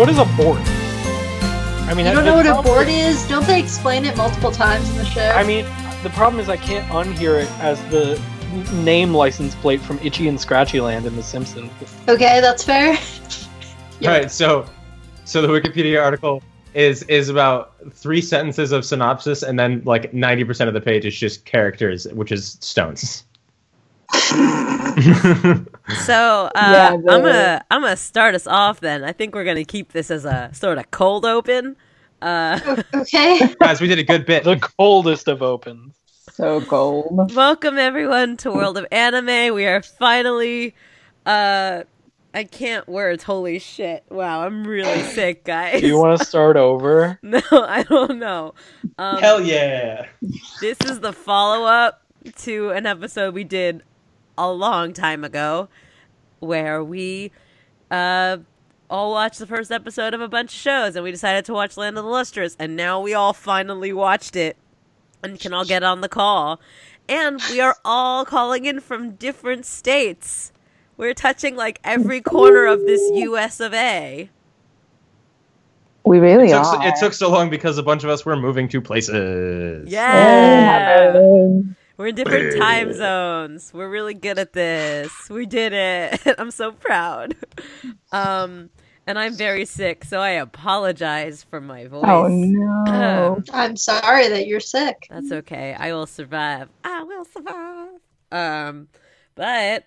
What the, what is a Bort? I mean, You I- don't know what a board probably- is? Don't they explain it multiple times in the show? I mean, the problem is I can't unhear it as the name license plate from Itchy and Scratchy Land in The Simpsons. okay, that's fair. All right, so so the Wikipedia article is is about three sentences of synopsis, and then like ninety percent of the page is just characters, which is stones. So uh, Yeah, I'm gonna I'm gonna start us off. Then I think we're gonna keep this as a sort of cold open. Uh, Okay. Guys, we did a good bit. The coldest of opens. So cold. welcome everyone to World of Anime. We are finally. Uh, I can't words. Holy shit! Wow, I'm really sick, guys. Do you want to start over? No, I don't know. Um, Hell yeah! This is the follow up to an episode we did a long time ago where we uh, all watched the first episode of a bunch of shows and we decided to watch Land of the Lustrous and now we all finally watched it and can all get on the call. And we are all calling in from different states. We're touching like every corner of this US of A. We really It took, are. it took so long because a bunch of us were moving to places. Yeah. Yeah. We're in different time zones. We're really good at this. We did it. I'm so proud. Um, and I'm very sick, so I apologize for my voice. Oh no. I'm sorry that you're sick. That's okay. I will survive. I will survive. Um, but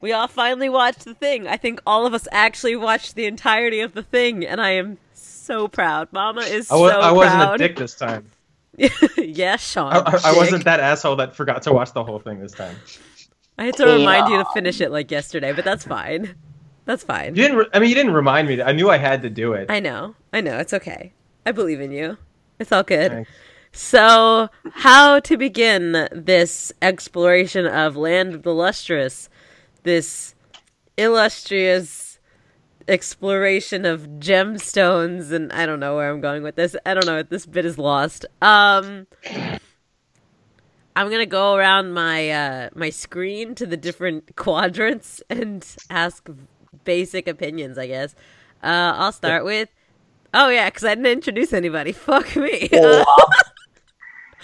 we all finally watched the thing. I think all of us actually watched the entirety of the thing, and I am so proud. Mama is I, wa- so I wasn't proud. a dick this time. yeah, Sean. I, I, I wasn't that asshole that forgot to watch the whole thing this time. I had to remind you to finish it like yesterday, but that's fine. That's fine. You didn't. Re- I mean, you didn't remind me. I knew I had to do it. I know. I know. It's okay. I believe in you. It's all good. Thanks. So, how to begin this exploration of Land of the Lustrous, this illustrious exploration of gemstones, and I don't know where I'm going with this. I don't know. if This bit is lost. Um, I'm gonna go around my uh, my screen to the different quadrants and ask basic opinions. I guess. Uh, I'll start with. Oh yeah, because I didn't introduce anybody. Fuck me.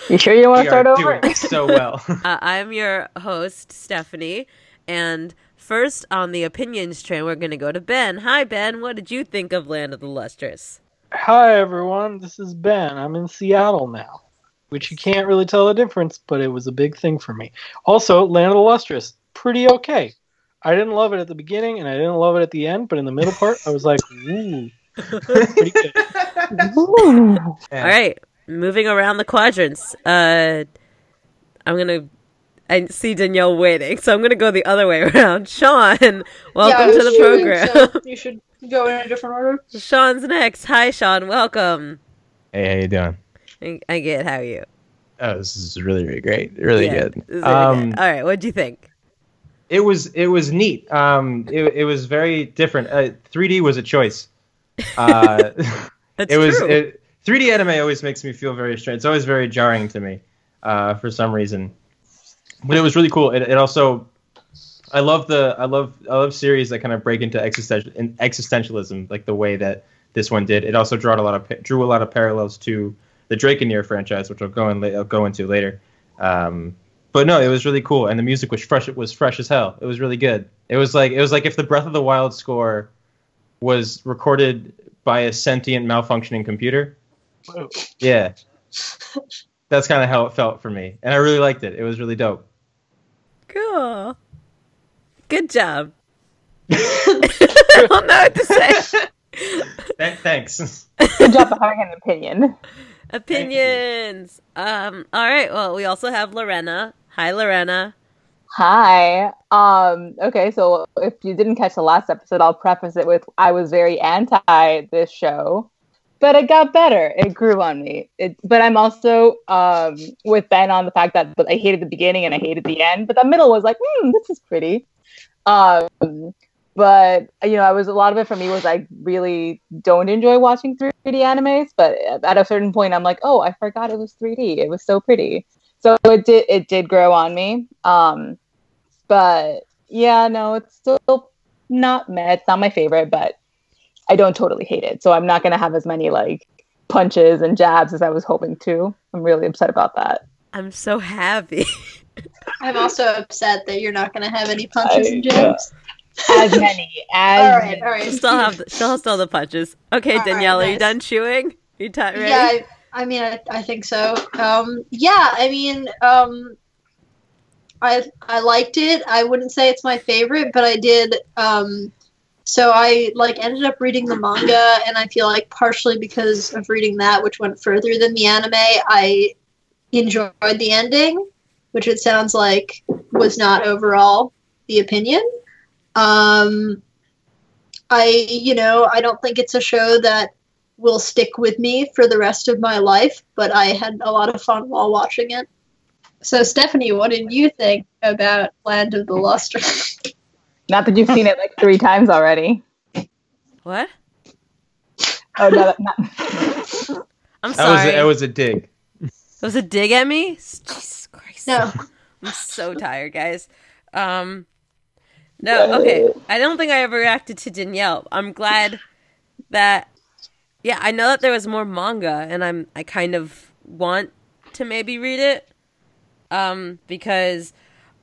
You sure you want We to are start over? doing so well. Uh, I'm your host, Stephanie, and first on the opinions train, we're going to go to Ben. Hi, Ben. What did you think of Land of the Lustrous? Hi everyone, this is Ben. I'm in Seattle now, which you can't really tell the difference, but it was a big thing for me. Also, Land of the Lustrous, pretty okay. I didn't love it at the beginning, and I didn't love it at the end, but in the middle part, I was like, ooh, pretty good. Ooh. All right, moving around the quadrants. Uh, I'm going to. I see Danielle waiting, so I'm going to go the other way around. Sean, welcome yeah, to the chewing, program. so you should go in a different order. Sean's next. Hi, Sean. Welcome. Hey, how you doing? I, I get how are you. Oh, this is really, really great. Really Yeah, good. really Um, good. All right, what'd you think? it was it was neat. Um, it, it was very different. Uh, 3D was a choice. Uh, That's it was true. it, 3D anime always makes me feel very strange. It's always very jarring to me, uh, for some reason. But it was really cool. It, it also, I love the I love I love series that kind of break into existential in existentialism like the way that this one did. It also drew a lot of drew a lot of parallels to the Draconeer franchise, which I'll go in I'll go into later. Um, but no, it was really cool, and the music was fresh. It was fresh as hell. It was really good. It was like it was like if the Breath of the Wild score was recorded by a sentient malfunctioning computer. Yeah. That's kind of how it felt for me. And I really liked it. It was really dope. Cool. Good job. I don't know what to say. Th- thanks. Good job of having an opinion. Opinions. Um. All right. Well, we also have Lorena. Hi, Lorena. Hi. Um, okay, so if you didn't catch the last episode, I'll preface it with I was very anti this show, but it got better. It grew on me. It, but I'm also um, with Ben on the fact that I hated the beginning and I hated the end, but the middle was like, hmm, this is pretty. Um, but you know, I was a lot of it for me was I really don't enjoy watching 3D animes, but at a certain point, I'm like, oh, I forgot it was 3D. It was so pretty. So it did it did grow on me. Um, but yeah, no, it's still not meh. It's not my favorite, but I don't totally hate it. So I'm not gonna have as many like punches and jabs as I was hoping to. I'm really upset about that. I'm so happy. I'm also upset that you're not going to have any punches and I- jabs. As many as all right, all right. She'll still have the, she'll still have the punches. Okay, All right, Danielle, are you nice. done chewing? You ti ready? Yeah, I, I mean, I, I think so. Um, yeah, I mean, um, I I liked it. I wouldn't say it's my favorite, but I did. Um, so I like ended up reading the manga, and I feel like partially because of reading that, which went further than the anime, I enjoyed the ending, which it sounds like was not overall the opinion. Um, I, you know, I don't think it's a show that will stick with me for the rest of my life, but I had a lot of fun while watching it. So, Stephanie, what did you think about Land of the Luster? not that you've seen it like three times already. What? Oh no, not, I'm That was sorry. a, that was a dig. That was a dig at me? Jesus Christ. no. I'm so tired, guys. Um No, okay. I don't think I ever reacted to Danielle. I'm glad that yeah, I know that there was more manga and I'm I kind of want to maybe read it. Um because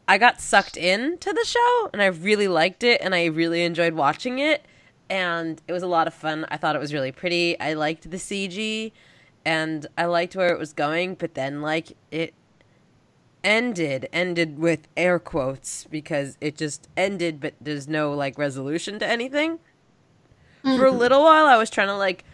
I got sucked into the show and I really liked it and I really enjoyed watching it and it was a lot of fun. I thought it was really pretty. I liked the CG and I liked where it was going, but then like it ended ended with air quotes because it just ended but there's no like resolution to anything. For a little while I was trying to like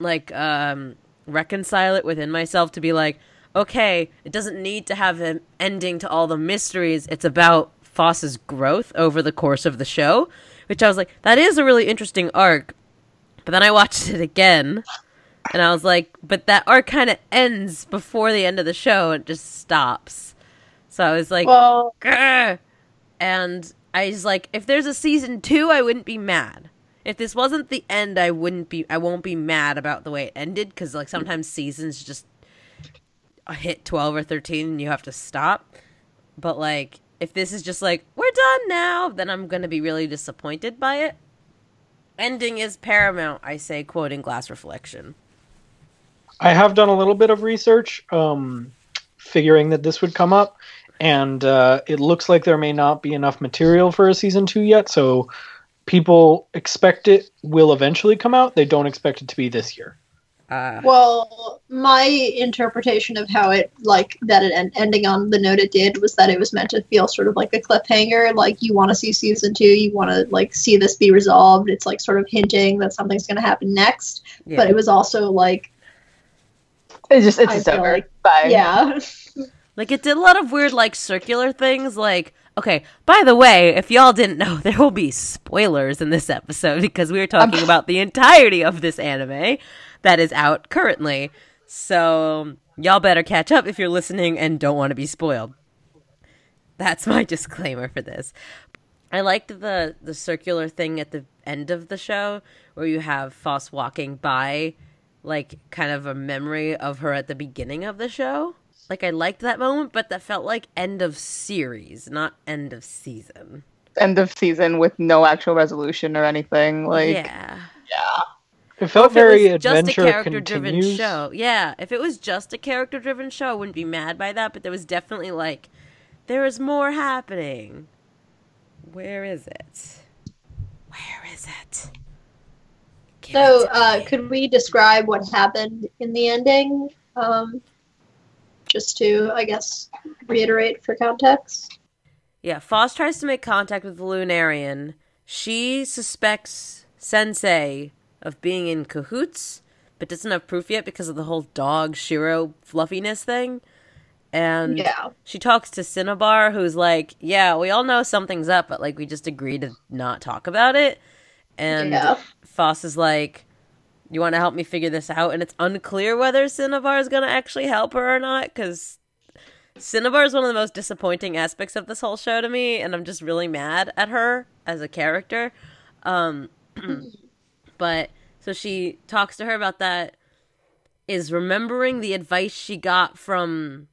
like um reconcile it within myself to be like okay, it doesn't need to have an ending to all the mysteries. It's about Phos's growth over the course of the show, which I was like, that is a really interesting arc. But then I watched it again, and I was like, but that arc kind of ends before the end of the show. It just stops. So I was like, Well, Grr. and I was like, if there's a season two, I wouldn't be mad. If this wasn't the end, I wouldn't be. I won't be mad about the way it ended because like sometimes seasons just hit twelve or thirteen and you have to stop. But like, if this is just like we're done now, then I'm gonna be really disappointed by it. Ending is paramount, I say, quoting Glass Reflection. I have done a little bit of research, um, figuring that this would come up, and uh, it looks like there may not be enough material for a season two yet. So people expect it will eventually come out. They don't expect it to be this year. Uh, well, my interpretation of how it like that it en- ending on the note it did was that it was meant to feel sort of like a cliffhanger. Like you want to see season two, you want to like see this be resolved. It's like sort of hinting that something's going to happen next. yeah. But it was also like, it's just it's I just over. like- Bye. yeah, Like it did a lot of weird like circular things like okay, by the way, if y'all didn't know, there will be spoilers in this episode because we are talking about the entirety of this anime that is out currently. So y'all better catch up if you're listening and don't want to be spoiled. That's my disclaimer for this. I liked the the circular thing at the end of the show where you have Phos walking by like kind of a memory of her at the beginning of the show. Like I liked that moment, but that felt like end of series, not end of season. End of season with no actual resolution or anything. Like yeah. yeah. It felt if it very was just a adventure character driven show. Yeah. If it was just a character driven show, I wouldn't be mad by that, but there was definitely like there is more happening. Where is it? Where is it? Give So, it uh, could we describe what happened in the ending? Um, just to, I guess, reiterate for context. Yeah, Phos tries to make contact with the Lunarian. She suspects Sensei of being in cahoots, but doesn't have proof yet because of the whole dog Shiro fluffiness thing. And Yeah. she talks to Cinnabar, who's like, "Yeah, we all know something's up, but like we just agreed to not talk about it." And Yeah. Phos is like, "You want to help me figure this out?" And it's unclear whether Cinnabar is going to actually help her or not because Cinnabar is one of the most disappointing aspects of this whole show to me, and I'm just really mad at her as a character. Um, but so she talks to her about that. Is remembering the advice she got from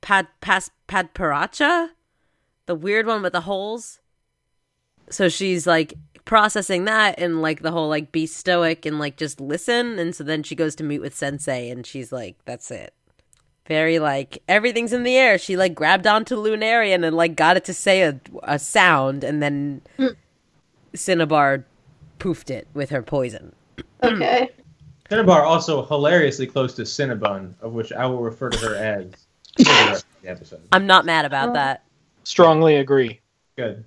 Pad Pas Padparadscha, the weird one with the holes. so she's like processing that and like the whole like be stoic and like just listen and so then she goes to meet with sensei and she's like that's it very like everything's in the air she like grabbed onto lunarian and like got it to say a, a sound and then Mm. cinnabar poofed it with her poison Okay. Cinnabar also hilariously close to Cinnabon, of which I will refer to her as the rest of the episode. i'm not mad about Oh. that Strongly agree. Good.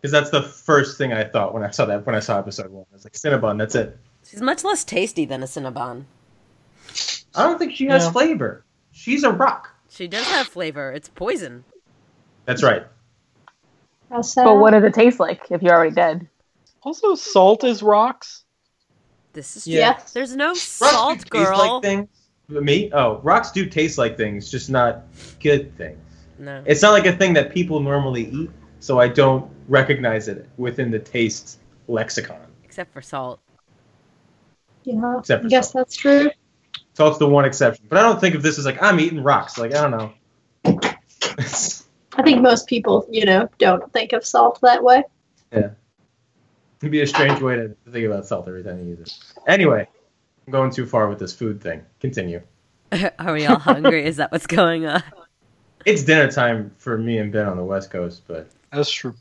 Because that's the first thing I thought when I saw that when I saw episode one. I was like, Cinnabon, that's it. she's much less tasty than a cinnabon I don't think she has Yeah. flavor. She's a rock. she does have flavor it's poison That's right. How. But what does it taste like if you're already dead? Also, salt is rocks. this is Yeah. Yes. there's no Rocks salt do taste girl like things. Me? Oh, rocks do taste like things, just not good things. no It's not like a thing that people normally eat, so I don't recognize it within the taste lexicon. except for salt Yeah. Except for I guess salt. that's true. Salt's the one exception. But I don't think of this as like I'm eating rocks. Like I don't know. I think most people, you know, don't think of salt that way. It'd be a strange way to think about salt every time you use it. Anyway, I'm going too far with this food thing. Continue. Are we all hungry? Is that what's going on? It's dinner time for me and Ben on the West Coast, but That's true.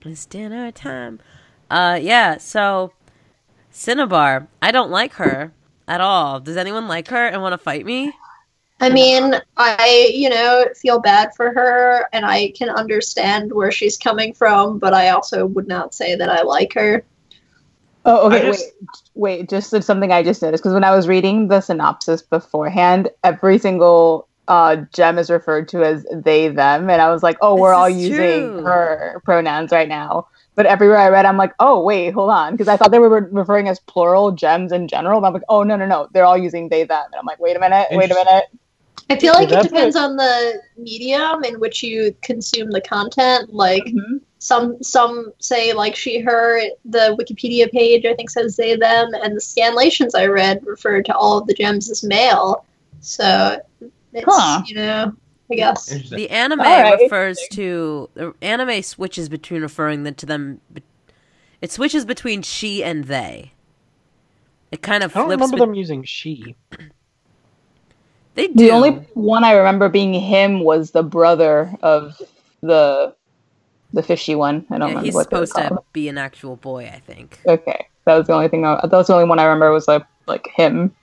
It's dinner time. Uh, yeah. So, Cinnabar, I don't like her at all. Does anyone like her and want to fight me? I mean, I, you know, feel bad for her and I can understand where she's coming from, but I also would not say that I like her. Oh, okay. Just- Wait, wait. Just something I just noticed because when I was reading the synopsis beforehand, every single uh, gem is referred to as they them, and I was like, oh, we're all using true. her pronouns right now. But everywhere I read, I'm like, oh, wait, hold on, because I thought they were referring as plural gems in general. But I'm like, oh, no, no, no, they're all using they them, and I'm like, wait a minute, wait a minute. I feel like it that's depends on the medium in which you consume the content. Like Mhm. some some say like she her the Wikipedia page I think says they them and the scanlations I read referred to all of the gems as male. So it's Huh. you know, I guess. The anime All right. refers to the anime switches between referring them to them. It switches between she and they. It kind of I don't remember bet- them using she. They do. The only one I remember being him was the brother of the the fishy one. I don't yeah, remember he's what they were supposed to be an actual boy, I think. Okay, that was the only thing. I, that was the only one I remember was like like him.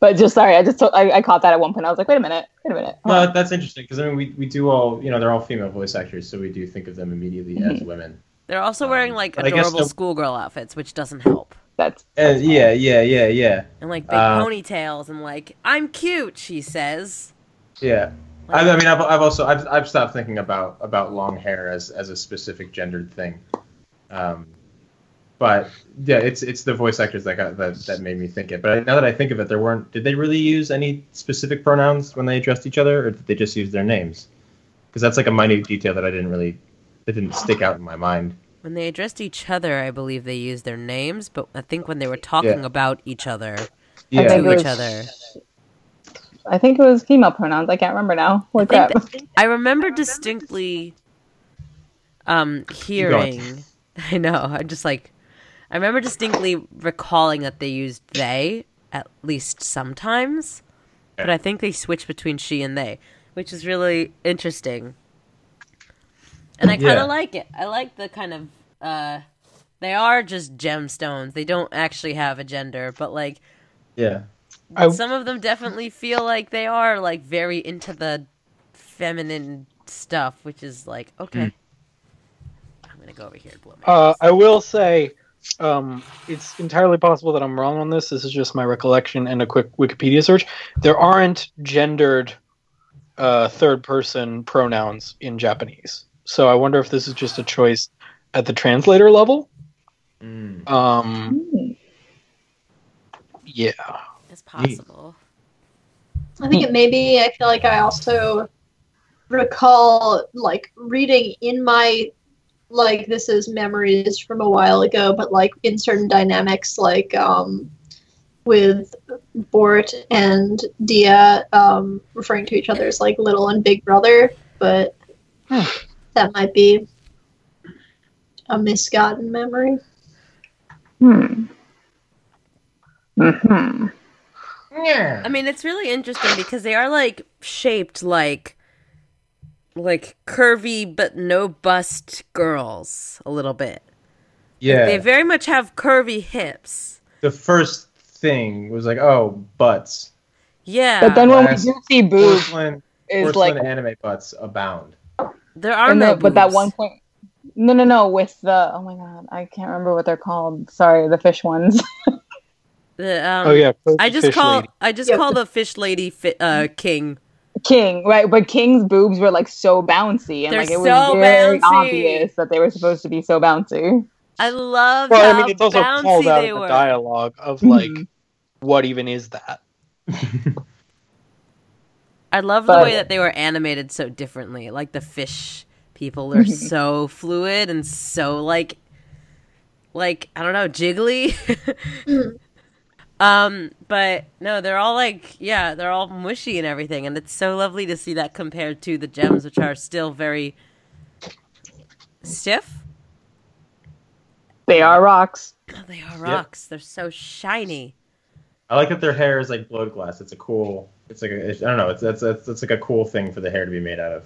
But just sorry, I just I, I caught that at one point. I was like, wait a minute, wait a minute. Hold No, on. that's interesting because I mean we, we do all you know they're all female voice actors, so we do think of them immediately as women. They're also Um, wearing like but adorable the- schoolgirl outfits, which doesn't help. That's Uh, yeah, yeah, yeah, yeah, And like big Uh, ponytails and like I'm cute, she says. yeah. I, I mean, I've, I've also I've, I've stopped thinking about about long hair as as a specific gendered thing. Um, but yeah, it's it's the voice actors that got that that made me think it. But now that I think of it, there weren't. Did they really use any specific pronouns when they addressed each other, or did they just use their names? Because that's like a minute detail that I didn't really that didn't stick out in my mind. When they addressed each other, I believe they used their names, but I think when they were talking Yeah. about each other Yeah, to it each was- other. I think it was female pronouns. I can't remember now. Holy I crap. think I remember distinctly um hearing I know, I'm just like I remember distinctly recalling that they used they at least sometimes. But I think they switched between she and they, which is really interesting. And I kind of Yeah. like it. I like the kind of uh they are just gemstones. They don't actually have a gender, but like yeah. I- some of them definitely feel like they are like very into the feminine stuff, which is like okay. I'm gonna go over here and blow my Uh. I will say, um, it's entirely possible that I'm wrong on this. This is just my recollection and a quick Wikipedia search. There aren't gendered uh, third person pronouns in Japanese. So I wonder if this is just a choice at the translator level. Mm. Um, yeah. It's possible. I think it may be. I feel like I also recall like reading in my like this is memories from a while ago, but like in certain dynamics, like um, with Bort and Dia um, referring to each other as like little and big brother, but Hmm. That might be a misgotten memory. Hmm. Hmm. I mean, it's really interesting because they are like shaped like like curvy but no bust girls a little bit. Yeah. They very much have curvy hips. the first thing was like, oh, butts. Yeah. But then when we do see boobs, Porcelain, is porcelain like, anime butts abound. There are and no the, but that one point. No, no, no. With the oh my god, I can't remember what they're called. Sorry, the fish ones. The, um, oh yeah, I just call lady. I just Yep. call the fish lady fi- uh king. King, right? But King's boobs were like so bouncy, and They're like it was so very bouncy. obvious that they were supposed to be so bouncy. I love Well, how I mean, it's also called out in the were. dialogue of like, Mhm. what even is that? I love the way that they were animated so differently. Like the fish people are so fluid and so like like I don't know, jiggly. um, but no, they're all like yeah, they're all mushy and everything, and it's so lovely to see that compared to the gems which are still very stiff. They are rocks. Oh, they are rocks. They're so shiny. I like that their hair is like blood glass. It's a cool. It's like a, I don't know. It's that's that's that's like a cool thing for the hair to be made out of.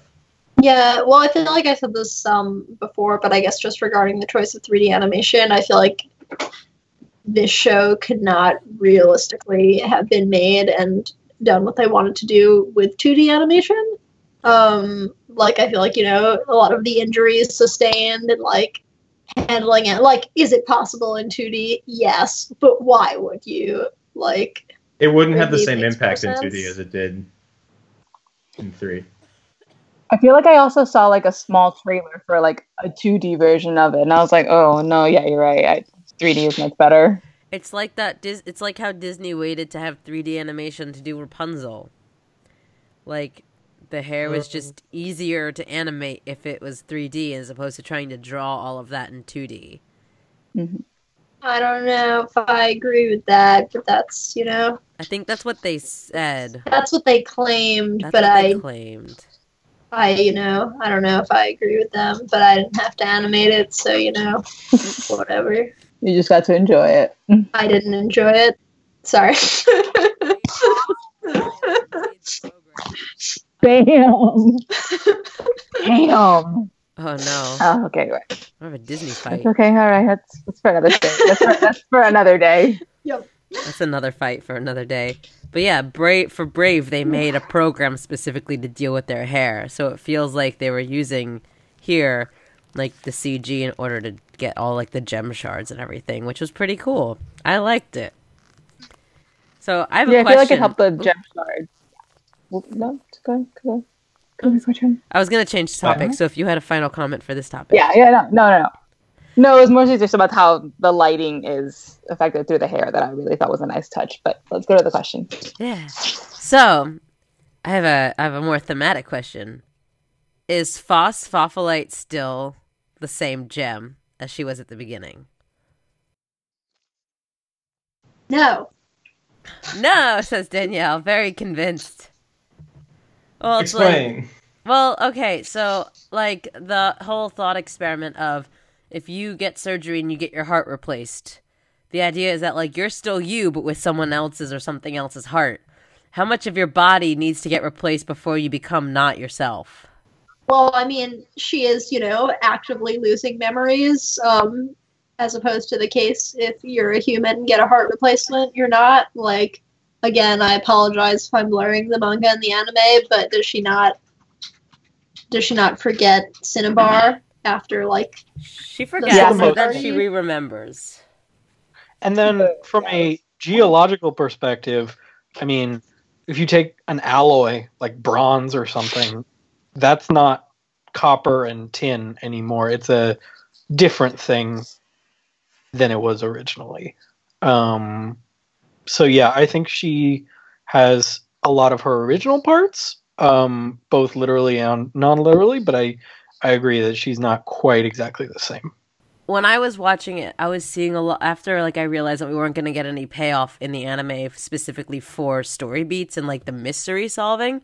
Yeah, well, I feel like I said this um before, but I guess just regarding the choice of 3D animation, I feel like this show could not realistically have been made and done what they wanted to do with 2D animation. Um, like I feel like you know a lot of the injuries sustained and like handling it. Like, is it possible in 2D? Yes, but why would you? Like, It wouldn't have the same impact in 2D as it did in three. I feel like I also saw like a small trailer for like a 2D version of it, and I was like, oh no, yeah, you're right. I, 3D is much better. It's like that. Dis- it's like how Disney waited to have 3D animation to do Rapunzel. Like, the hair was just easier to animate if it was 3D as opposed to trying to draw all of that in 2D. I don't know if I agree with that, but that's you know I think that's what they said. that's what they claimed. That's but what I they claimed. I, you know, I don't know if I agree with them, but I didn't have to animate it, so you know, whatever. You just got to enjoy it. I didn't enjoy it. Sorry. Bam. Damn. Oh no, Oh, okay, right. I have a Disney fight. That's okay. All right. That's, that's for another day. That's for, that's for another day. Yep. That's another fight for another day. But yeah, Brave for Brave, they made a program specifically to deal with their hair, so it feels like they were using here like the CG in order to get all like the gem shards and everything, which was pretty cool. I liked it. So I have a Yeah, I feel like it helped the gem shards. No, go go go before turn. Oh, I was gonna change topic, so if you had a final comment for this topic, Yeah, yeah, no, no, no, no. No, it was mostly just about how the lighting is affected through the hair that I really thought was a nice touch. But let's go to the question. Yeah. So, I have a I have a more thematic question. Is phosphophyllite still the same gem as she was at the beginning? no. No, says Danielle, very convinced. Well, it's like, well, okay, so like the whole thought experiment of if you get surgery and you get your heart replaced, the idea is that like you're still you, but with someone else's or something else's heart. How much of your body needs to get replaced before you become not yourself? Well, I mean, she is, you know, actively losing memories, um, as opposed to the case if you're a human and get a heart replacement, you're not. Like, again, I apologize if I'm blurring the manga and the anime, but does she not? Does she not forget Cinnabar after like? She forgets, Yeah, but then she re-remembers. And then from a geological perspective, I mean, if you take an alloy like bronze or something, that's not copper and tin anymore. It's a different thing than it was originally. Um, so yeah, I think she has a lot of her original parts, um, both literally and non-literally, but I I agree that she's not quite exactly the same. When I was watching it, I was seeing a lot after like I realized that we weren't going to get any payoff in the anime specifically for story beats and like the mystery solving.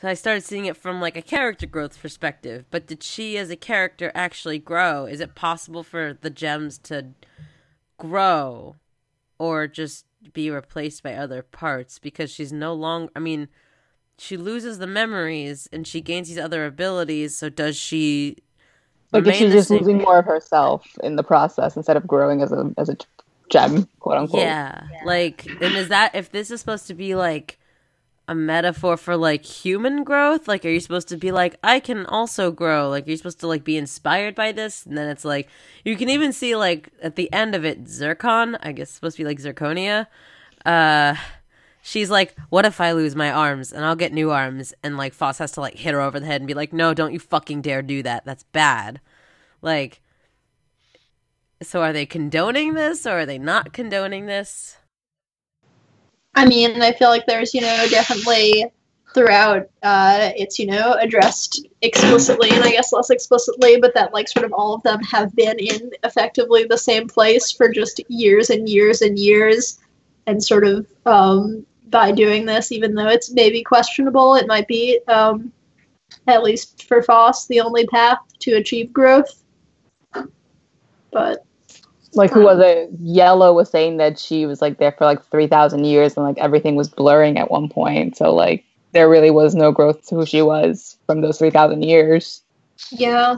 So I started seeing it from like a character growth perspective. But did she as a character actually grow? Is it possible for the gems to grow or just be replaced by other parts because she's no longer I mean she loses the memories and she gains these other abilities so does she Like is she just same- losing more of herself in the process instead of growing as a as a gem, quote unquote. Yeah. Like, and is that if this is supposed to be like a metaphor for like human growth? Like, are you supposed to be like, I can also grow? Like, you're you supposed to like be inspired by this? And then it's like, you can even see like at the end of it, Zircon, I guess supposed to be like Zirconia. Uh, she's like, what if I lose my arms and I'll get new arms? And like, Phos has to like hit her over the head and be like, no, don't you fucking dare do that. That's bad. Like, so are they condoning this or are they not condoning this? I mean, I feel like there's, you know, definitely throughout uh, it's, you know, addressed explicitly and I guess less explicitly, but that like sort of all of them have been in effectively the same place for just years and years and years. And sort of um, by doing this, even though it's maybe questionable, it might be, um, at least for Phos, the only path to achieve growth. But Like who was it? Yellow was saying that she was like there for like three thousand years and like everything was blurring at one point. So like there really was no growth to who she was from those three thousand years. yeah,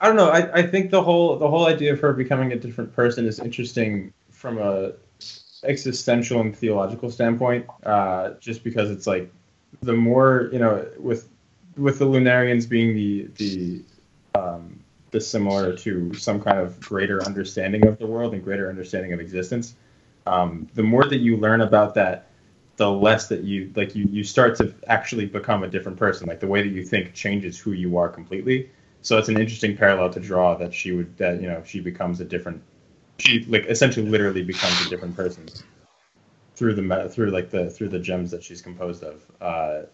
I don't know. I, I think the whole the whole idea of her becoming a different person is interesting from a existential and theological standpoint. Uh, just because it's like the more you know, with with the Lunarians being the the um, the similar to some kind of greater understanding of the world and greater understanding of existence. Um, the more that you learn about that, the less that you like you you start to actually become a different person. Like the way that you think changes who you are completely. So it's an interesting parallel to draw that she would that you know she becomes a different she like essentially literally becomes a different person through the through like the through the gems that she's composed of. Uh,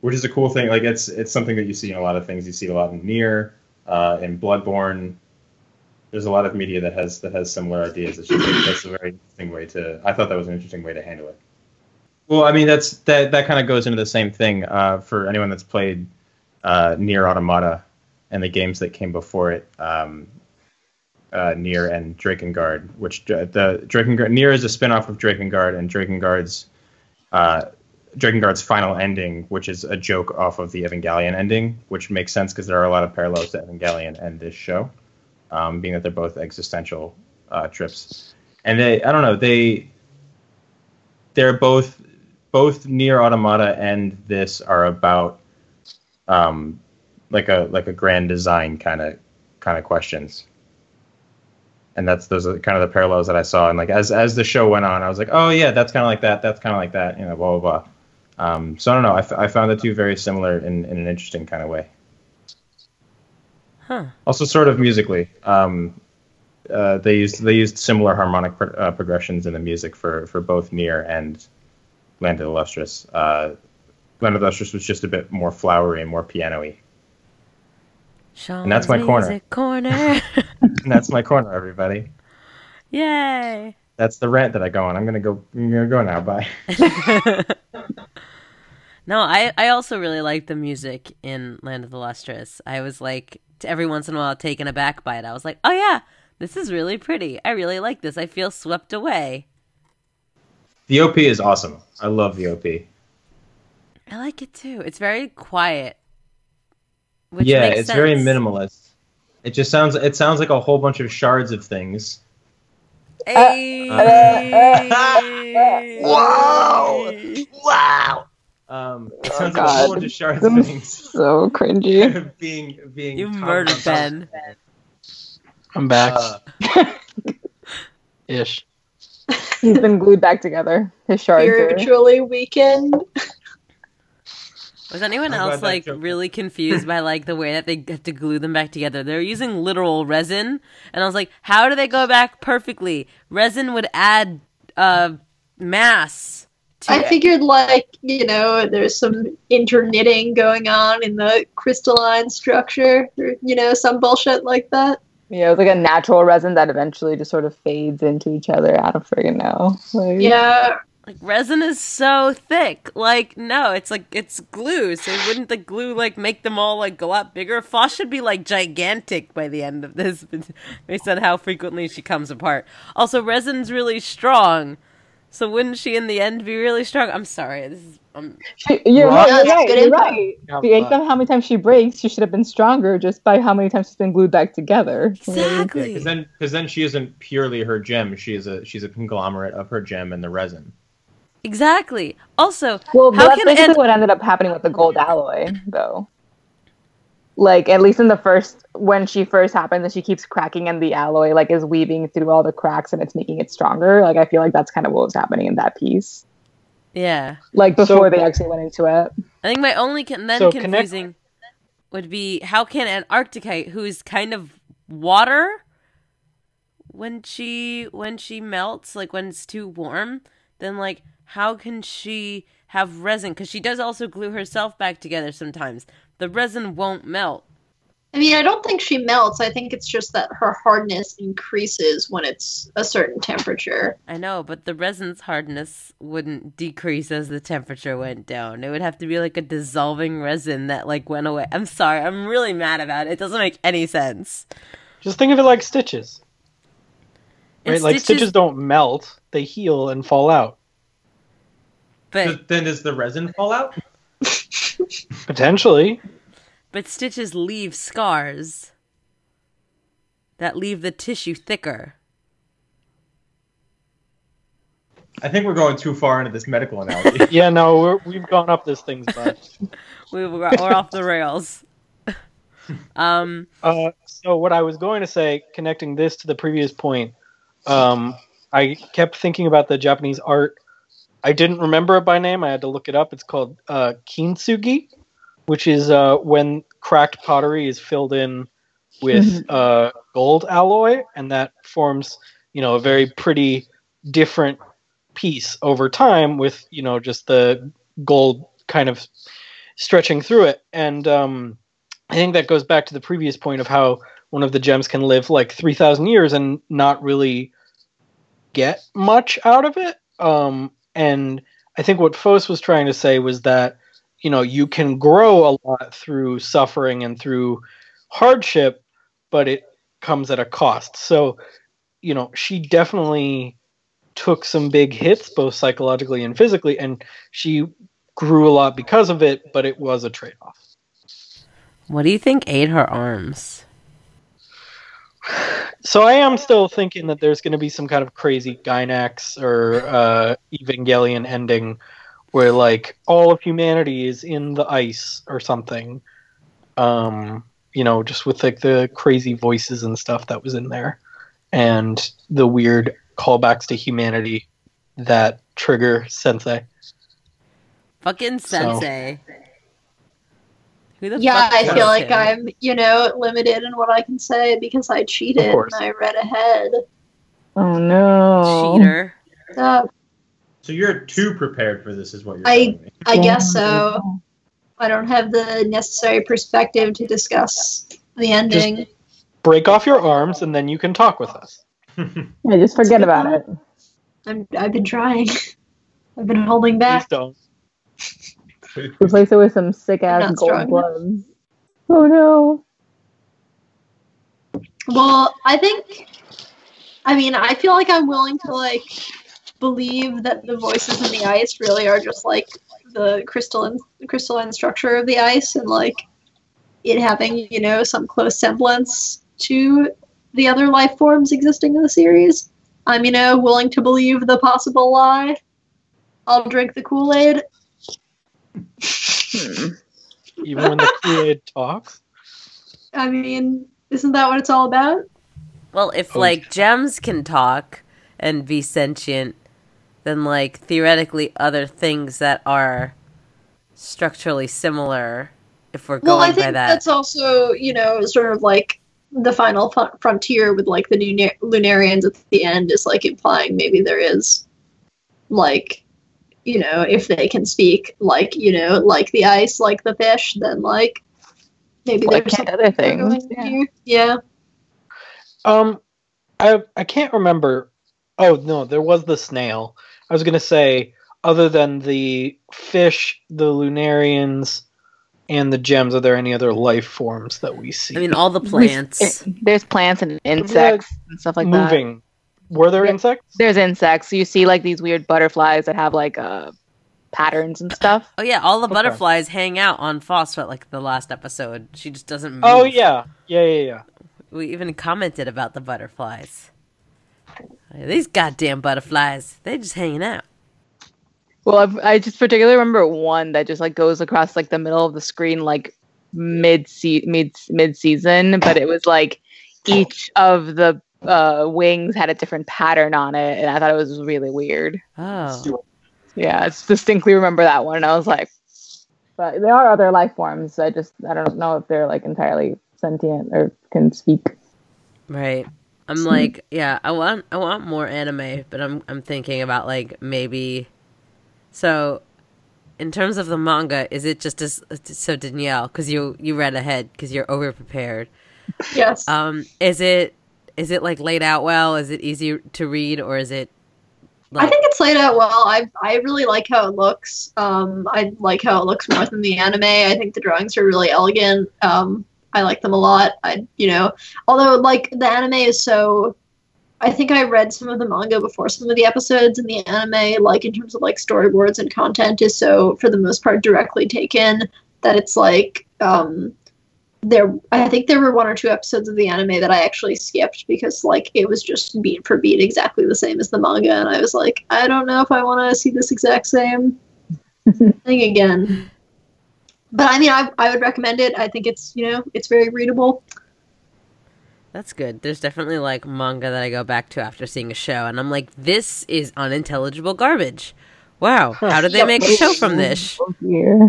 which is a cool thing. Like it's it's something that you see in a lot of things. You see a lot in Nier, uh, in Bloodborne. There's a lot of media that has that has similar ideas. It's just that's a very interesting way to. I thought that was an interesting way to handle it. Well, I mean that's that that kind of goes into the same thing uh, for anyone that's played uh, Nier Automata and the games that came before it. Um, uh, Nier and Drakengard, which uh, the Drakengard Nier is a spin-off of Drakengard, and Drakengard's uh, Drakengard's final ending, which is a joke off of the Evangelion ending, which makes sense because there are a lot of parallels to Evangelion and this show, um, being that they're both existential uh, trips. And they, I don't know, they, they're both, both Nier Automata and this are about, um, like a like a grand design kind of kind of questions. And that's those are kind of the parallels that I saw. And like as as the show went on, I was like, oh yeah, that's kind of like that. That's kind of like that. You know, blah blah blah. Um, so I don't know. I, f- I found the two very similar in, in an interesting kind of way. Huh. Also, sort of musically, um, uh, they used they used similar harmonic pro- uh, progressions in the music for for both Nier and Land of the Lustrous. Uh, Land of the Lustrous was just a bit more flowery and more piano-y. Sean's that's my corner. corner. And that's my corner, everybody. Yay. That's the rant that I go on. I'm gonna go. I'm gonna go now. Bye. no, I, I also really like the music in Land of the Lustrous. I was like, every once in a while, taken aback by it. I was like, oh yeah, this is really pretty. I really like this. I feel swept away. The OP is awesome. I love the OP. I like it too. It's very quiet. Which yeah, makes it's very minimalist. It just sounds. It sounds like a whole bunch of shards of things. Hey. Wow. Wow. Um, it sounds like a whole God. bunch of shards of things So cringy. being being. You murdered on. Ben. I'm back. Uh, Ish. He's been glued back together. His shards are spiritually weakened. Was anyone I'm else like joke- really confused by like the way that they have to glue them back together? They're using literal resin, and I was like, how do they go back perfectly? Resin would add uh mass to I it. figured, like, you know, there's some interknitting going on in the crystalline structure, or, you know, some bullshit like that. yeah, it's like a natural resin that eventually just sort of fades into each other. I don't friggin' know. Like, Yeah. Like resin is so thick. Like no, it's like it's glue. So wouldn't the glue like make them all like a lot bigger? Phos should be like gigantic by the end of this, based on how frequently she comes apart. Also, resin's really strong. So wouldn't she in the end be really strong? I'm sorry. This is um, She, you're Right. right. That's You're right. good You're right. Yeah, If you ain't how many times she breaks, she should have been stronger just by how many times she's been glued back together. exactly. Because then, because then she isn't purely her gem. She is a she's a conglomerate of her gem and the resin. exactly. Also, Well, How that's can basically Ed- what ended up happening with the gold alloy, though. Like at least in the first, when she first happens, and she keeps cracking, and the alloy like is weaving through all the cracks, and it's making it stronger. Like I feel like that's kind of what was happening in that piece. yeah. Like So- before they actually went into it. I think my only con- then So connect- confusing would be how can Antarctica, who's kind of water, when she when she melts, like when it's too warm, then like how can she have resin? Because she does also glue herself back together sometimes. The resin won't melt. I mean, I don't think she melts. I think it's just that her hardness increases when it's a certain temperature. I know, but the resin's hardness wouldn't decrease as the temperature went down. It would have to be like a dissolving resin that like went away. I'm sorry, I'm really mad about it. It doesn't make any sense. Just think of it like stitches. And Right? Like stitches don't melt; they heal and fall out. but Th- then does the resin fall out? Potentially. but stitches leave scars that leave the tissue thicker. I think we're going too far into this medical analogy. Yeah, no, we're, we've gone up this thing's butt. We we're, we're off the rails. um, Uh, so what I was going to say, connecting this to the previous point, um, I kept thinking about the Japanese art. I didn't remember it by name. I had to look it up. It's called uh, kintsugi, which is uh, when cracked pottery is filled in with uh, gold alloy, and that forms, you know, a very pretty different piece over time with, you know, just the gold kind of stretching through it. And um, I think that goes back to the previous point of how one of the gems can live like 3,000 years and not really get much out of it. Um, and I think what Phos was trying to say was that, you know, you can grow a lot through suffering and through hardship, but it comes at a cost. So, you know, she definitely took some big hits, both psychologically and physically, and she grew a lot because of it, but it was a trade off. what do you think ate her arms? So I am still thinking that there's going to be some kind of crazy Gainax or uh, Evangelion ending where like all of humanity is in the ice or something. Um, you know, just with like the crazy voices and stuff that was in there, and the weird callbacks to humanity that trigger Sensei. Fucking sensei. The Yeah, fuck I was feel like him? I'm, you know, limited in what I can say because I cheated and. I read ahead. Oh no. cheater. Uh, so you're too prepared for this, is what you're I- telling me. I guess so. I don't have the necessary perspective to discuss the ending. Break off your arms, and then you can talk with us. Yeah, just forget about it. I'm, I've been trying. I've been holding Please back. don't. Replace it with some sick ass gold gloves. Oh no. Well, I think. I mean, I feel like I'm willing to like believe that the voices in the ice really are just like the crystalline crystalline structure of the ice and like it having you know some close semblance to the other life forms existing in the series. I'm you know willing to believe the possible lie. I'll drink the Kool Aid. Hmm. Even when the Kool-Aid talks. I mean, isn't that what it's all about? Well, if Oh. like gems can talk and be sentient, then like theoretically other things that are structurally similar, if we're Well, going I think by that. that's also, you know, sort of like the final fu- frontier with like the Lunar- Lunarians at the end is like implying maybe there is, like, you know, if they can speak, like, you know, like the ice, like the fish, then like maybe Like there's something other things. going Yeah. here. Yeah. Um, I I can't remember. Oh no, there was the snail. I was gonna say other than the fish, the Lunarians, and the gems, are there any other life forms that we see I mean, all the plants. There's plants and insects and stuff like that. moving? Were there Yeah. insects? There's insects. You see like these weird butterflies that have like uh patterns and stuff. Oh yeah, all the Okay. butterflies hang out on Phosphate like the last episode. She just doesn't move. Oh yeah, yeah, yeah, yeah. We even commented about the butterflies. These goddamn butterflies, they just hanging out. Well, I've, I just particularly remember one that just like goes across like the middle of the screen, like mid mid mid season, but it was like each of the uh, wings had a different pattern on it, and I thought it was really weird. Oh. Yeah, I distinctly remember that one, and I was like, but there are other life forms. I just I don't know if they're like entirely sentient or can speak. Right. I'm like, yeah, I want I want more anime, but I'm I'm thinking about like maybe so in terms of the manga, is it just as so Danielle cuz you you read ahead cuz you're over prepared. Yes. Um is it is it like laid out well? Is it easy to read or is it like I think it's laid out well. I I really like how it looks. Um, I like how it looks more than the anime. I think the drawings are really elegant. Um, I like them a lot. I you know, although like the anime is so. I think I read some of the manga before some of the episodes, and the anime, like in terms of like storyboards and content, is so for the most part directly taken that it's like um, there i think there were one or two episodes of the anime that i actually skipped because like it was just beat for beat exactly the same as the manga and i was like i don't know if i want to see this exact same thing again but i mean I, I would recommend it i think it's you know it's very readable That's good. There's definitely like manga that I go back to after seeing a show, and I'm like, this is unintelligible garbage. Wow, how did they make a show from this? Yeah.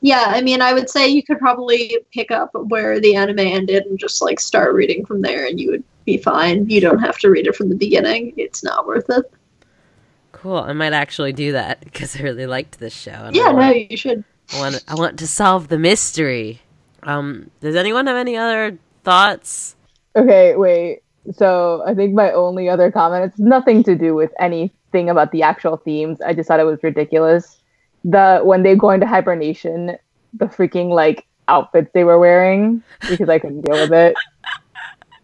Yeah i mean i would say you could probably pick up where the anime ended and just like start reading from there and you would be fine you don't have to read it from the beginning it's not worth it Cool. I might actually do that because I really liked this show. and I yeah no want- you should I want I want to solve the mystery. Um, does anyone have any other thoughts? Okay, wait. So I think my only other comment, it's nothing to do with anything about the actual themes. I just thought it was ridiculous. The when they go into hibernation, the freaking like outfits they were wearing because I couldn't deal with it.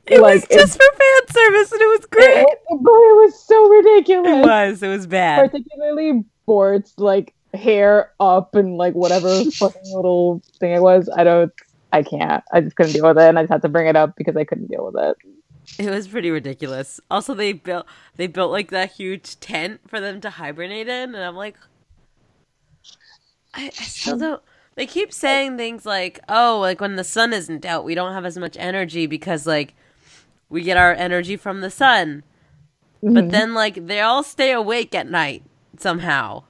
It Like, was just for fan service, and it was It, great. it, but it was so ridiculous. It was. It was bad. Particularly Bort's like hair up and like whatever fucking little thing it was. I don't. I can't. I just couldn't deal with it, and I just had to bring it up because I couldn't deal with it. It was pretty ridiculous. Also, they built they built like that huge tent for them to hibernate in, and I'm like, I, I still don't. They keep saying things like, "Oh, like when the sun isn't out, we don't have as much energy because like we get our energy from the sun." But Mhm. then like they all stay awake at night somehow.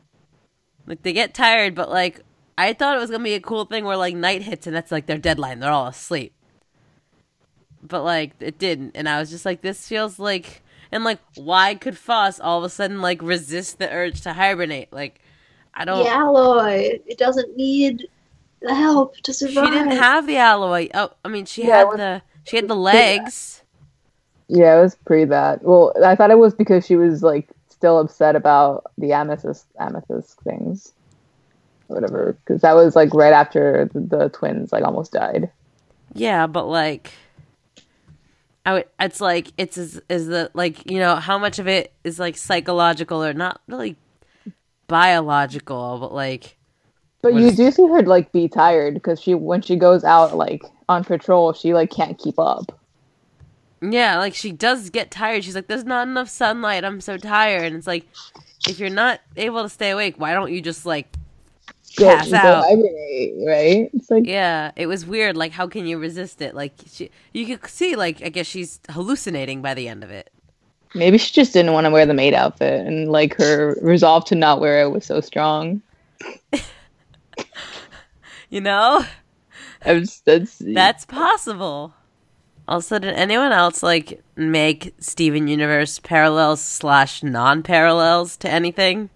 Like they get tired, but like I thought it was gonna be a cool thing where like night hits and that's like their deadline. They're all asleep. But like it didn't, and I was just like, this feels like and like why could Phos all of a sudden like resist the urge to hibernate? Like I don't the alloy. It doesn't need the help to survive. she didn't have the alloy. Oh I mean she Yeah, had what- the she had the legs. Yeah, it was pretty bad. Well, I thought it was because she was like still upset about the amethyst amethyst things, whatever. Because that was like right after the, the twins like almost died. Yeah, but like, I would. It's like it's is is the like you know how much of it is like psychological or not really biological, but like But you is- do see her like be tired because she when she goes out like on patrol, she like can't keep up. yeah, like she does get tired. She's like, "There's not enough sunlight. I'm so tired." And it's like, if you're not able to stay awake, why don't you just like pass go out? hibernate, right? It's like Yeah, it was weird. Like, how can you resist it? Like, she, you could see, like, I guess she's hallucinating by the end of it. Maybe she just didn't want to wear the maid outfit, and like her resolve to not wear it was so strong. You know? Was, that's That's possible. Also, did anyone else like make Steven Universe parallels slash non parallels to anything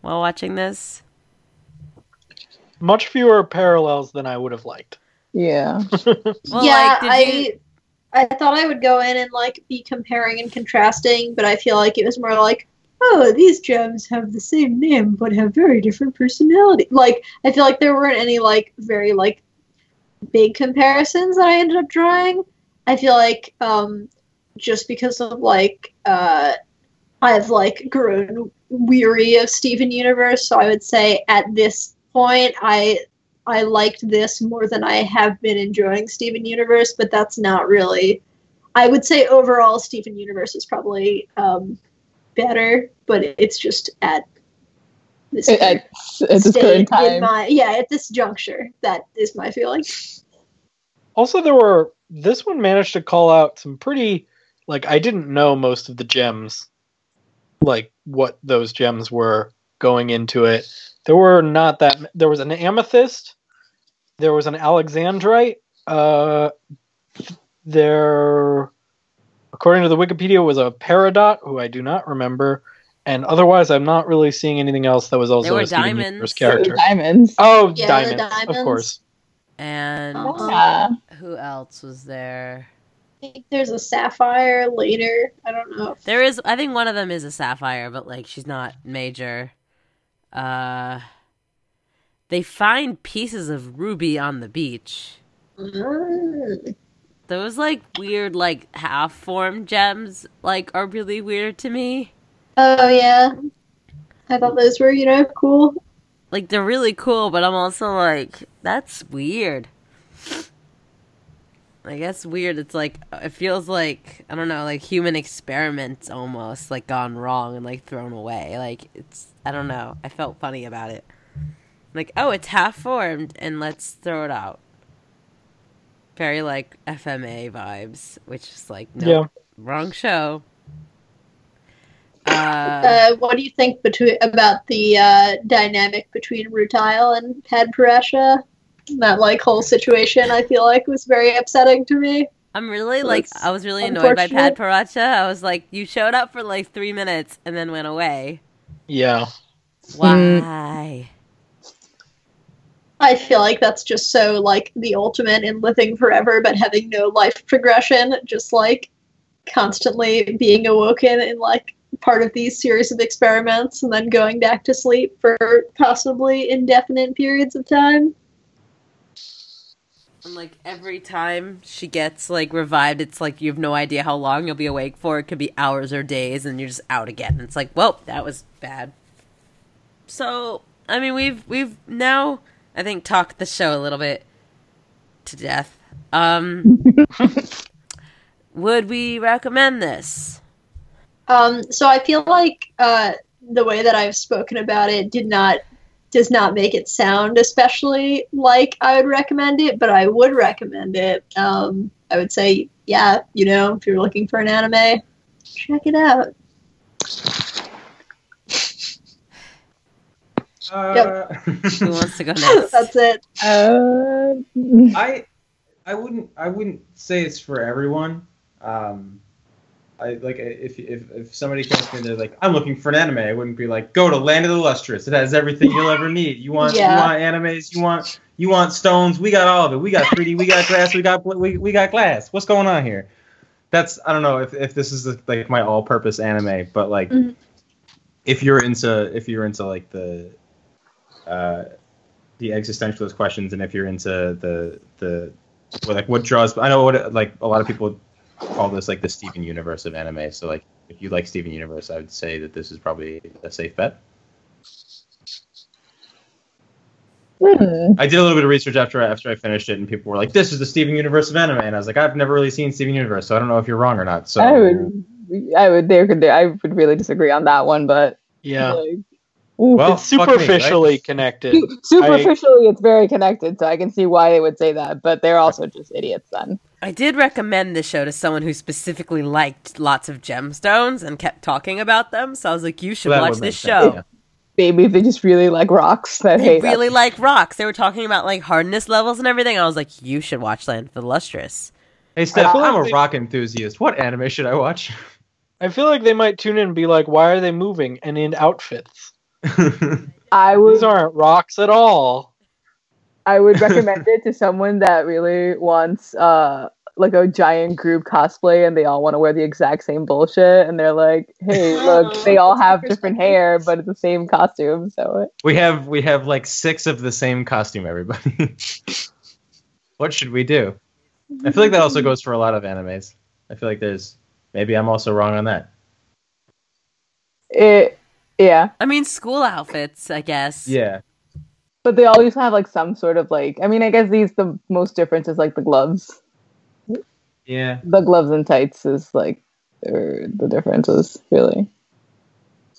while watching this? Much fewer parallels than I would have liked. yeah. Well, yeah, like, did I you- I thought I would go in and like be comparing and contrasting, but I feel like it was more like, oh, these gems have the same name but have very different personality. Like, I feel like there weren't any like very like big comparisons that I ended up drawing. I feel like um, just because of like uh, I've like grown weary of Steven Universe, so I would say at this point I I liked this more than I have been enjoying Steven Universe, but that's not really. I would say overall Steven Universe is probably um, better, but it's just at this At, at, at this state current in time. my yeah at this juncture. That is my feeling. Also, there were this one managed to call out some pretty like I didn't know most of the gems, like what those gems were going into it. There were not that. There was an amethyst. There was an alexandrite. Uh, there, according to the Wikipedia, was a peridot who I do not remember, and otherwise, I'm not really seeing anything else that was also were a Steven diamonds. Universe There were character. Diamonds. Oh, Yeah, the diamonds, of course. And Uh-huh. Who else was there? I think there's a sapphire later. I don't know. There is I think one of them is a sapphire, but like she's not major. Uh they find pieces of ruby on the beach. Mm. Those like weird like half formed gems like are really weird to me. Oh yeah, I thought those were you know cool. Like they're really cool, but I'm also like that's weird. Like that's weird. It's like it feels like I don't know, like human experiments almost like gone wrong and like thrown away. Like it's I don't know. I felt funny about it. Like oh, it's half formed and let's throw it out. Very like FMA vibes, which is like no Yeah. wrong show. Uh, Uh, what do you think between about the uh, dynamic between Rutile and Padparadscha? That like whole situation, I feel like was very upsetting to me. I'm really So like I was really annoyed by Padparadscha. I was like, you showed up for like three minutes and then went away. Yeah. Mm. Why? I feel like that's just so like the ultimate in living forever but having no life progression, just like constantly being awoken in like part of these series of experiments and then going back to sleep for possibly indefinite periods of time. And like every time she gets like revived, it's like you have no idea how long you'll be awake for. It could be hours or days, and you're just out again. It's like, well, that was bad. So I mean, we've we've now I think talked the show a little bit to death. Um, would we recommend this? Um, so I feel like uh, the way that I've spoken about it did not does not make it sound especially like I would recommend it, but I would recommend it. Um, I would say, yeah, you know, if you're looking for an anime, check it out. Uh, Who wants to go next? That's it. Uh, I I wouldn't I wouldn't say it's for everyone. Um, I like if if if somebody comes to me and they're like I'm looking for an anime, I wouldn't be like go to Land of the Lustrous. It has everything you'll ever need. You want Yeah. you want animes, you want you want stones. We got all of it. We got 3D, we got glass, we got we, we got glass. What's going on here? That's I don't know if, if this is like my all-purpose anime, but like Mhm. if you're into if you're into like the uh, the existentialist questions, and if you're into the the like what draws. I know what like a lot of people call this like the Steven Universe of anime. So like if you like Steven Universe, I would say that this is probably a safe bet. hmm. I did a little bit of research after I, after I finished it, and people were like, "This is the Steven Universe of anime," and I was like, "I've never really seen Steven Universe, so I don't know if you're wrong or not." So I would, I would, there could, I would really disagree on that one, but Yeah. like, ooh, Well, it's fuck me, right? superficially connected. su- superficially, it's very connected, so I can see why they would say that, but they're also just idiots then. I did recommend this show to someone who specifically liked lots of gemstones and kept talking about them. So I was like, you should that watch this sense, show. yeah. Maybe they just really like rocks. That They hey, that's- really like rocks. They were talking about like hardness levels and everything. I was like, you should watch Land of the Lustrous. Hey Steph, feel like I'm a they- rock enthusiast. What anime should I watch? I feel like they might tune in and be like, "Why are they moving and in outfits? I would These aren't rocks at all." I would recommend it to someone that really wants uh like a giant group cosplay and they all want to wear the exact same bullshit and they're like, "Hey, look, they all have different hair, but it's the same costume." So We have we have like six of the same costume. Everybody. what should we do? I feel like that also goes for a lot of animes. I feel like there's maybe I'm also wrong on that. it, yeah. I mean, school outfits, I guess. Yeah. But they always have like some sort of like. I mean, I guess these the most difference is like the gloves. Yeah. The gloves and tights is like the differences really.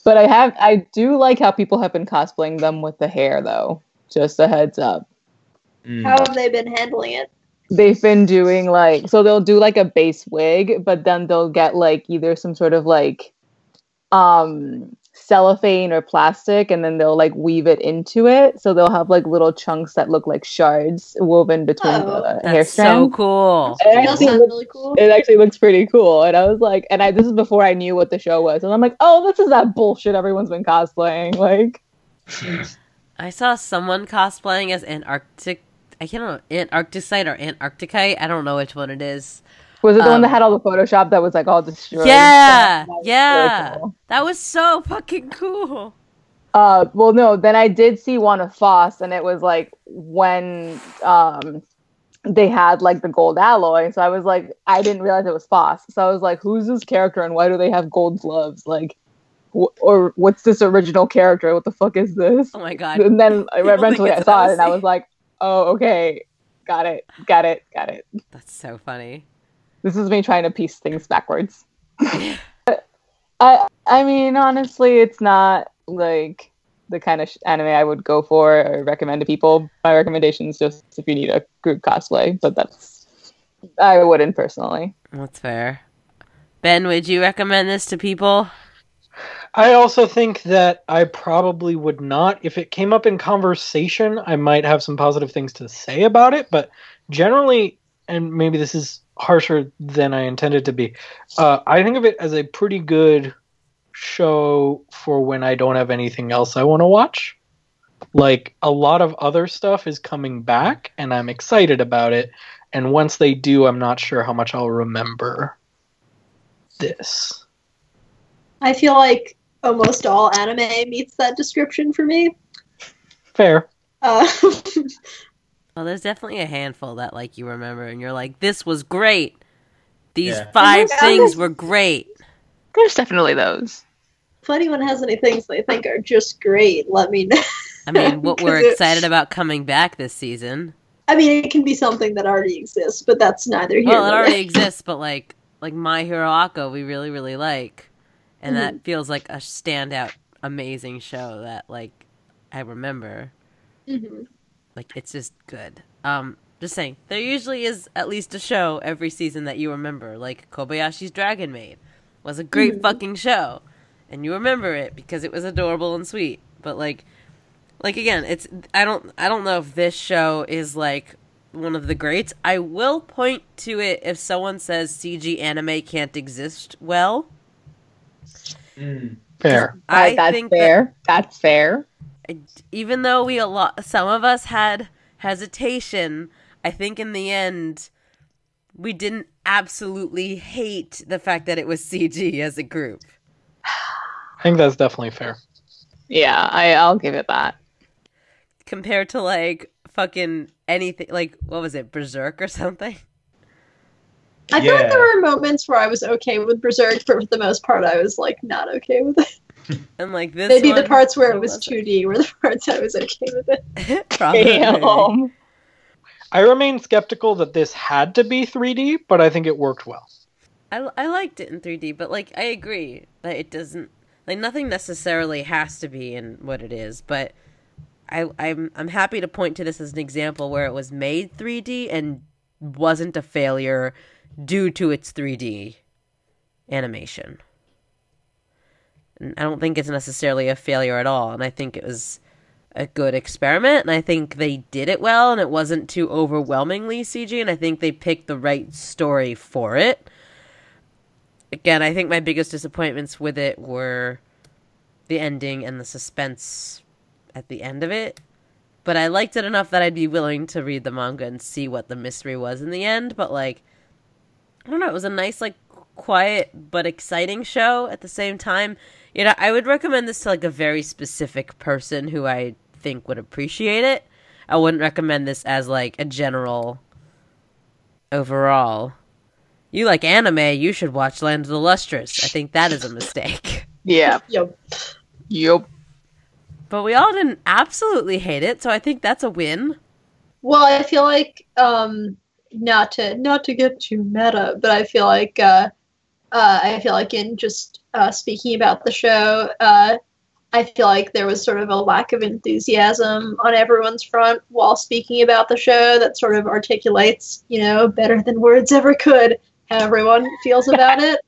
But I have I do like how people have been cosplaying them with the hair though. Just a heads up. Mm. How have they been handling it? they've been doing like so they'll do like a base wig but then they'll get like either some sort of like um cellophane or plastic and then they'll like weave it into it so they'll have like little chunks that look like shards woven between Oh, the hair That's so cool. it actually, looks, really cool. it actually looks pretty cool and i was like and i this is before i knew what the show was and i'm like oh this is that bullshit everyone's been cosplaying like I saw someone cosplaying as Antarctic. I can't know Antarcticite or Antarcticite. I don't know which one it is. Was it the one Um, that had all the photoshop that was like all destroyed Yeah, That was really yeah. cool. That was so fucking cool. Uh, well, no. Then I did see one of Phos, and it was like when um they had like the gold alloy. So I was like, I didn't realize it was Phos. So I was like, who's this character, and why do they have gold gloves? Like, wh- or what's this original character? What the fuck is this? Oh my god. And then I People eventually I saw it, and I was like, oh, okay, got it, got it, got it. That's so funny. This is me trying to piece things backwards. I I mean, honestly, it's not like the kind of sh- anime I would go for or recommend to people. My recommendation is just if you need a group cosplay, but that's I wouldn't personally. That's fair. Ben, would you recommend this to people? I also think that I probably would not. If it came up in conversation, I might have some positive things to say about it. But generally, and maybe this is harsher than I intended to be, uh, I think of it as a pretty good show for when I don't have anything else I want to watch. Like a lot of other stuff is coming back, and I'm excited about it. And once they do, I'm not sure how much I'll remember this. I feel like almost all anime meets that description for me. Fair. Uh, Well, there's definitely a handful that like you remember, and you're like, "This was great. These Yeah. five Yeah. things were great." There's definitely those. if anyone has any things they think are just great, let me know. I mean, what we're it- excited about coming back this season. I mean, it can be something that already exists, but that's neither here Well, it already exists, but like like My Hero Acca, we really really like, and that feels like a standout, amazing show that like I remember. Mhm. Like it's just good. Um, just saying, there usually is at least a show every season that you remember. Like Kobayashi's Dragon Maid was a great Mhm. fucking show, and you remember it because it was adorable and sweet. But like, like again, it's I don't I don't know if this show is like one of the greats. I will point to it if someone says CG anime can't exist well. Mm. Fair. I that's think that- fair. That's fair. I- even though we a lot some of us had hesitation i think in the end we didn't absolutely hate the fact that it was cg as a group I think that's definitely fair. Yeah, I I'll give it that. compared to like fucking anything like what was it berserk or something I feel like there were moments where I was okay with Berserk, but for the most part, I was like not okay with it. and like this Maybe the parts where it was was 2D were the parts I was okay with it. Probably. Damn. I remain skeptical that this had to be 3D, but I think it worked well. I, I liked it in 3D, but like I agree that it doesn't like nothing necessarily has to be in what it is, but I I'm I'm happy to point to this as an example where it was made 3D and wasn't a failure due to its 3D animation. I don't think it's necessarily a failure at all, and I think it was a good experiment, and I think they did it well, and it wasn't too overwhelmingly CG, and I think they picked the right story for it again, I think my biggest disappointments with it were the ending and the suspense at the end of it. But I liked it enough that I'd be willing to read the manga and see what the mystery was in the end. But like, I don't know. It was a nice, like, quiet but exciting show at the same time. You know, I would recommend this to like a very specific person who I think would appreciate it. I wouldn't recommend this as like a general overall. You like anime, you should watch Land of the Lustrous. I think that is a mistake. Yeah. Yep. Yup. But we all didn't absolutely hate it, so I think that's a win. Well, I feel like um, not to not to get too meta, but I feel like uh, uh, I feel like in just uh, speaking about the show, uh, I feel like there was sort of a lack of enthusiasm on everyone's front while speaking about the show that sort of articulates, you know, better than words ever could how everyone feels about it.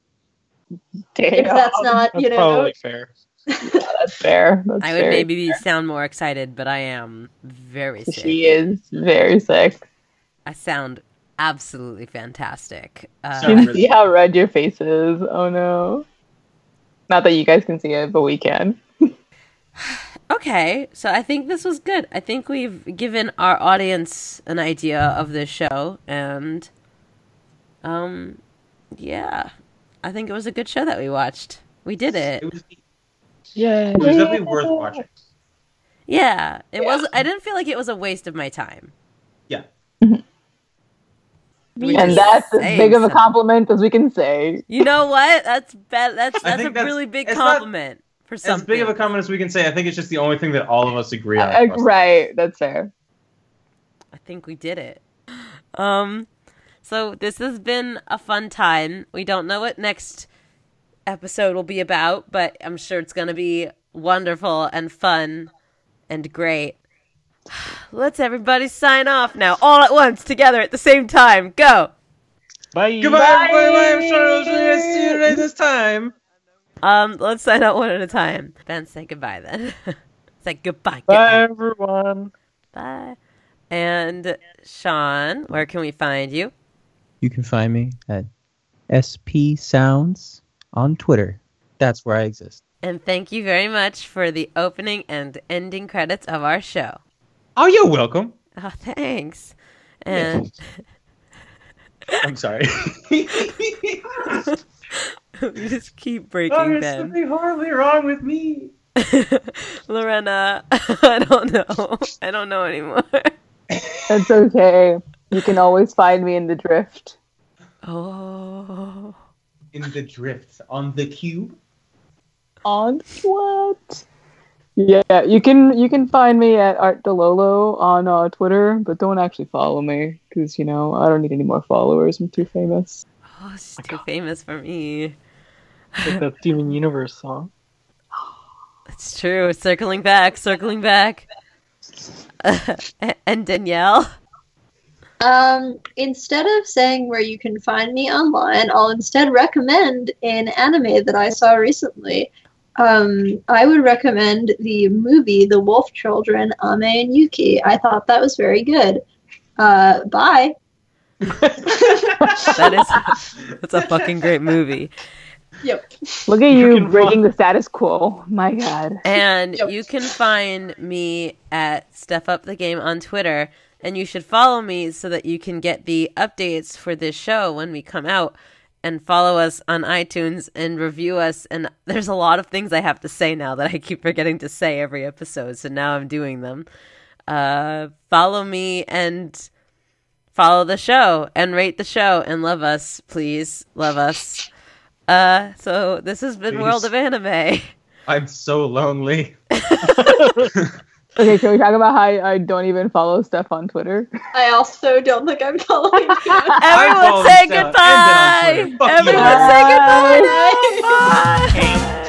Damn. If that's not, That's you know, probably fair. That's fair. That's I would maybe fair. sound more excited, but I am very sick. She is very sick. I sound absolutely fantastic. You Uh, Sound can really- see how red your face is. Oh no. Not that you guys can see it, but we can. okay, so I think this was good. I think we've given our audience an idea of this show, and um, yeah, I think it was a good show that we watched. We did it. It was, it Yeah. was definitely worth watching. Yeah, it Yeah. was. I didn't feel like it was a waste of my time. Yeah. We And that's as saying big of a compliment as we can say. You know what? That's bad. That's that's a that's- really big it's not compliment for something. As big of a comment as we can say, I think it's just the only thing that all of us agree on. Uh, right, that's fair. I think we did it. Um, so this has been a fun time. We don't know what next episode will be about, but I'm sure it's going to be wonderful and fun and great. Let's everybody sign off now, all at once, together at the same time. Go. Bye. Goodbye, everybody. I'm sure I was really nice to see you today this time. Um, let's sign out one at a time. Ben, say goodbye then. say goodbye. Bye, goodbye. everyone. Bye. And Sean, where can we find you? You can find me at SP Sounds on Twitter. That's where I exist. And thank you very much for the opening and ending credits of our show. Oh, you're welcome. Oh, thanks. And uh, I'm sorry. we just keep breaking oh, breaking there's Ben. something horribly wrong with me. Lorena, I don't know. I don't know anymore. That's okay. You can always find me in the drift. Oh. In the drift on the cube. On what? Yeah, you can you can find me at Art Delolo on uh, Twitter, but don't actually follow me because you know I don't need any more followers. I'm too famous. Oh, she's too famous for me. Like that Steven Universe song. It's true. Circling back, circling back. and Danielle. Um, instead of saying where you can find me online, I'll instead recommend an anime that I saw recently. Um, I would recommend the movie The Wolf Children, Ame and Yuki. I thought that was very good. Uh, bye. That is that's a fucking great movie. Yep. Look at You you, breaking the status quo. My God. And Yep. you can find me at Step Up the Game on Twitter. And you should follow me so that you can get the updates for this show when we come out. And follow us on iTunes and review us. And there's a lot of things I have to say now that I keep forgetting to say every episode. So now I'm doing them. Uh, follow me and follow the show and rate the show and love us, please. Love us. Uh, so this has been Please. World of Anime. I'm so lonely. Okay, can we talk about how I, I, don't even follow stuff on Twitter? I also don't think I'm following Everyone say goodbye. Everyone say goodbye. Bye. Bye. Bye.